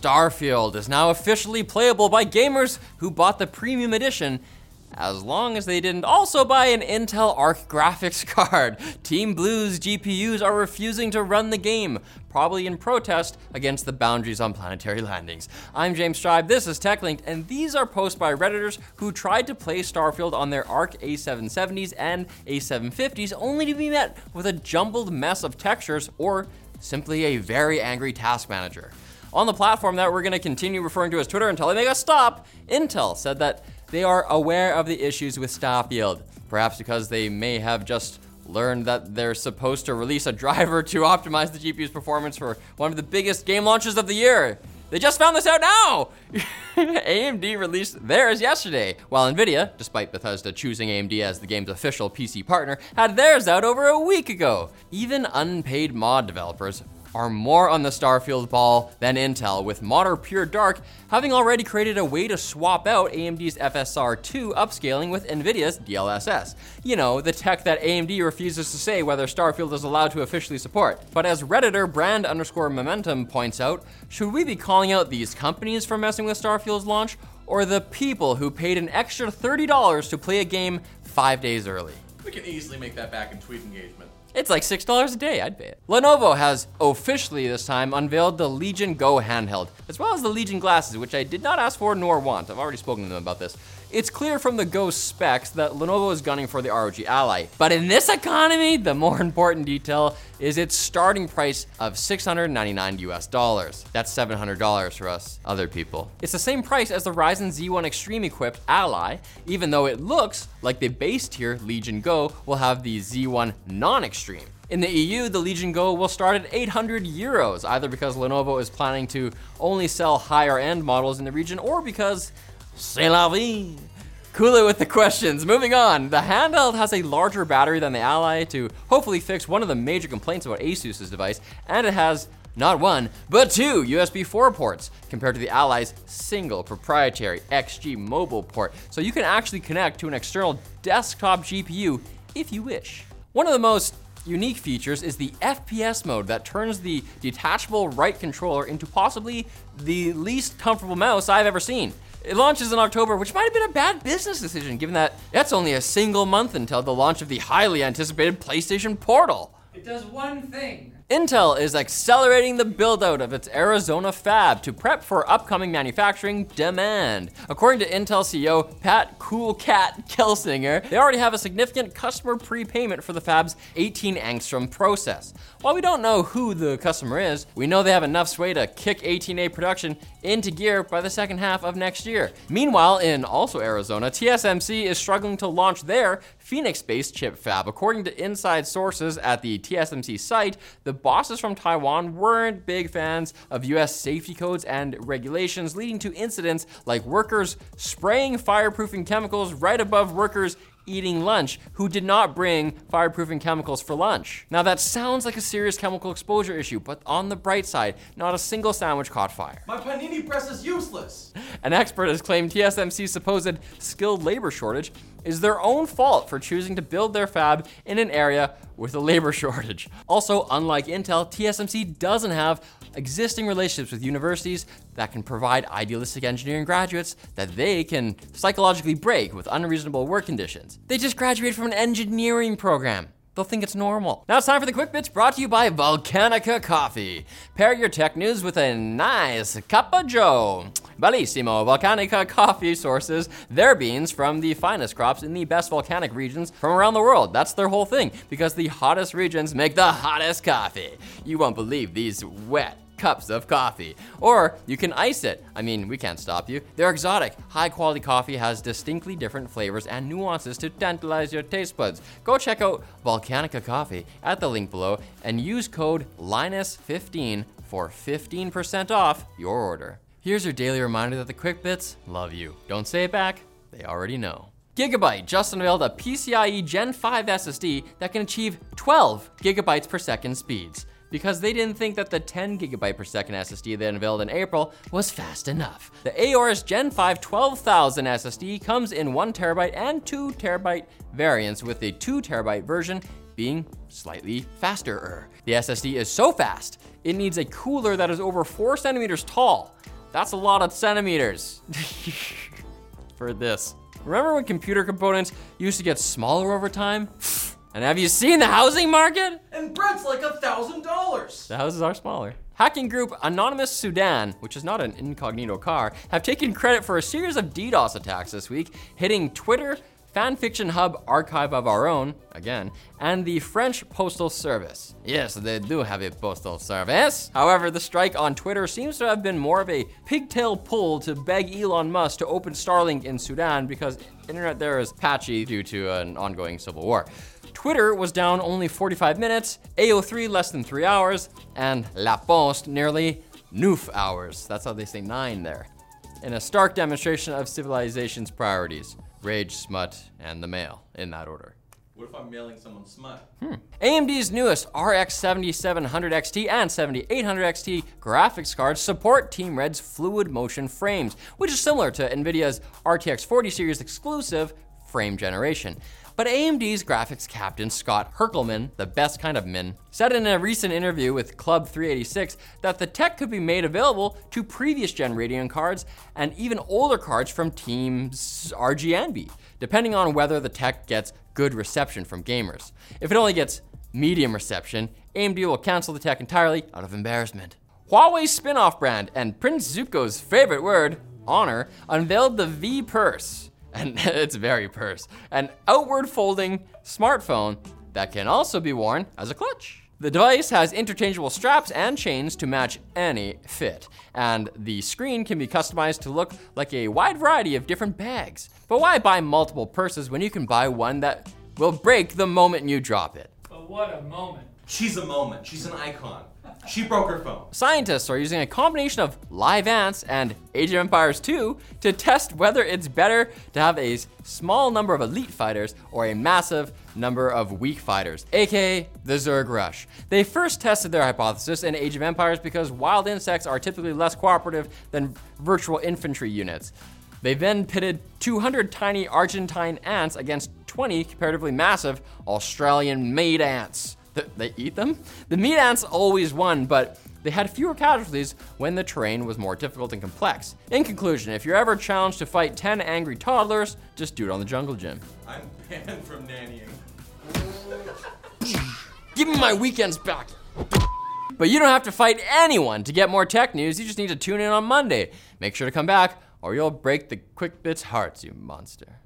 Starfield is now officially playable by gamers who bought the premium edition as long as they didn't also buy an Intel Arc graphics card. Team Blue's GPUs are refusing to run the game, probably in protest against the boundaries on planetary landings. I'm James Tribe, this is TechLinked, and these are posts by Redditors who tried to play Starfield on their Arc A770s and A750s only to be met with a jumbled mess of textures or simply a very angry task manager. On the platform that we're going to continue referring to as Twitter until they make us stop, Intel said that they are aware of the issues with Starfield, perhaps because they may have just learned that they're supposed to release a driver to optimize the GPU's performance for one of the biggest game launches of the year. They just found this out now! AMD released theirs yesterday, while Nvidia, despite Bethesda choosing AMD as the game's official PC partner, had theirs out over a week ago. Even unpaid mod developers are more on the Starfield ball than Intel, with Modder Pure Dark having already created a way to swap out AMD's FSR2 upscaling with NVIDIA's DLSS. You know, the tech that AMD refuses to say whether Starfield is allowed to officially support. But as Redditor brand underscore momentum points out, should we be calling out these companies for messing with Starfield's launch, or the people who paid an extra $30 to play a game five days early? We can easily make that back in tweet engagement. It's like $6 a day, I'd pay it. Lenovo has officially this time unveiled the Legion Go handheld, as well as the Legion glasses, which I did not ask for nor want. I've already spoken to them about this. It's clear from the Go specs that Lenovo is gunning for the ROG Ally. But in this economy, the more important detail is its starting price of 699 US dollars. That's $700 for us other people. It's the same price as the Ryzen Z1 Extreme equipped Ally, even though it looks like the base tier Legion Go will have the Z1 non-extreme. In the EU, the Legion Go will start at 800 euros, either because Lenovo is planning to only sell higher end models in the region or because c'est la vie. Cool it with the questions. Moving on. The handheld has a larger battery than the Ally to hopefully fix one of the major complaints about Asus's device, and it has not one, but two USB 4 ports compared to the Ally's single proprietary XG mobile port. So you can actually connect to an external desktop GPU if you wish. One of the most unique features is the FPS mode that turns the detachable right controller into possibly the least comfortable mouse I've ever seen. It launches in October, which might have been a bad business decision given that that's only a single month until the launch of the highly anticipated PlayStation Portal. It does one thing. Intel is accelerating the build out of its Arizona fab to prep for upcoming manufacturing demand. According to Intel CEO Pat Cool Cat Gelsinger, they already have a significant customer prepayment for the fab's 18 angstrom process. While we don't know who the customer is, we know they have enough sway to kick 18A production into gear by the second half of next year. Meanwhile, in also Arizona, TSMC is struggling to launch their Phoenix based chip fab. According to inside sources at the TSMC site, the bosses from Taiwan weren't big fans of US safety codes and regulations, leading to incidents like workers spraying fireproofing chemicals right above workers eating lunch who did not bring fireproofing chemicals for lunch. Now, that sounds like a serious chemical exposure issue, but on the bright side, not a single sandwich caught fire. My panini press is useless. An expert has claimed TSMC's supposed skilled labor shortage is their own fault for choosing to build their fab in an area with a labor shortage. Also, unlike Intel, TSMC doesn't have existing relationships with universities that can provide idealistic engineering graduates that they can psychologically break with unreasonable work conditions. They just graduated from an engineering program. They'll think it's normal. Now it's time for the quick bits brought to you by Volcanica Coffee. Pair your tech news with a nice cup of joe. Bellissimo Volcanica coffee sources their beans from the finest crops in the best volcanic regions from around the world. That's their whole thing, because the hottest regions make the hottest coffee. You won't believe these wet, cups of coffee. Or you can ice it. I mean, we can't stop you. They're exotic. High quality coffee has distinctly different flavors and nuances to tantalize your taste buds. Go check out Volcanica Coffee at the link below and use code LINUS15 for 15% off your order. Here's your daily reminder that the Quick Bits love you. Don't say it back, they already know. Gigabyte just unveiled a PCIe Gen 5 SSD that can achieve 12 gigabytes per second speeds because they didn't think that the 10 gigabyte per second SSD they unveiled in April was fast enough. The Aorus Gen 5 12000 SSD comes in 1 terabyte and 2 terabyte variants with the 2 terabyte version being slightly faster. The SSD is so fast, it needs a cooler that is over 4 centimeters tall. That's a lot of centimeters for this. Remember when computer components used to get smaller over time? And have you seen the housing market? And bread's like a thousand dollars. The houses are smaller. Hacking group Anonymous Sudan, which is not an incognito car, have taken credit for a series of DDoS attacks this week, hitting Twitter, Fanfiction Hub Archive of Our Own, again, and the French Postal Service. Yes, they do have a postal service. However, the strike on Twitter seems to have been more of a pigtail pull to beg Elon Musk to open Starlink in Sudan because internet there is patchy due to an ongoing civil war. Twitter was down only 45 minutes, AO3 less than 3 hours, and La Poste nearly noof hours. That's how they say 9 there. In a stark demonstration of civilization's priorities rage, smut, and the mail, in that order. What if I'm mailing someone smut? Hmm. AMD's newest RX 7700 XT and 7800 XT graphics cards support Team Red's fluid motion frames, which is similar to NVIDIA's RTX 40 series exclusive frame generation. But AMD's graphics captain, Scott Herkelman, the best kind of min, said in a recent interview with Club 386 that the tech could be made available to previous gen Radeon cards and even older cards from Team's RGNB, depending on whether the tech gets good reception from gamers. If it only gets medium reception, AMD will cancel the tech entirely out of embarrassment. Huawei's spin off brand and Prince Zuko's favorite word, Honor, unveiled the V Purse. And it's very purse, an outward folding smartphone that can also be worn as a clutch. The device has interchangeable straps and chains to match any fit, and the screen can be customized to look like a wide variety of different bags. But why buy multiple purses when you can buy one that will break the moment you drop it? But what a moment. She's a moment. She's an icon. She broke her phone. Scientists are using a combination of live ants and Age of Empires 2 to test whether it's better to have a small number of elite fighters or a massive number of weak fighters, aka the Zerg Rush. They first tested their hypothesis in Age of Empires because wild insects are typically less cooperative than virtual infantry units. They then pitted 200 tiny Argentine ants against 20 comparatively massive Australian meat ants. Th- they eat them? The meat ants always won, but they had fewer casualties when the terrain was more difficult and complex. In conclusion, if you're ever challenged to fight 10 angry toddlers, just do it on the jungle gym. I'm banned from nannying. Give me my weekends back. But you don't have to fight anyone to get more tech news. You just need to tune in on Monday. Make sure to come back, or you'll break the Quick Bits hearts, you monster.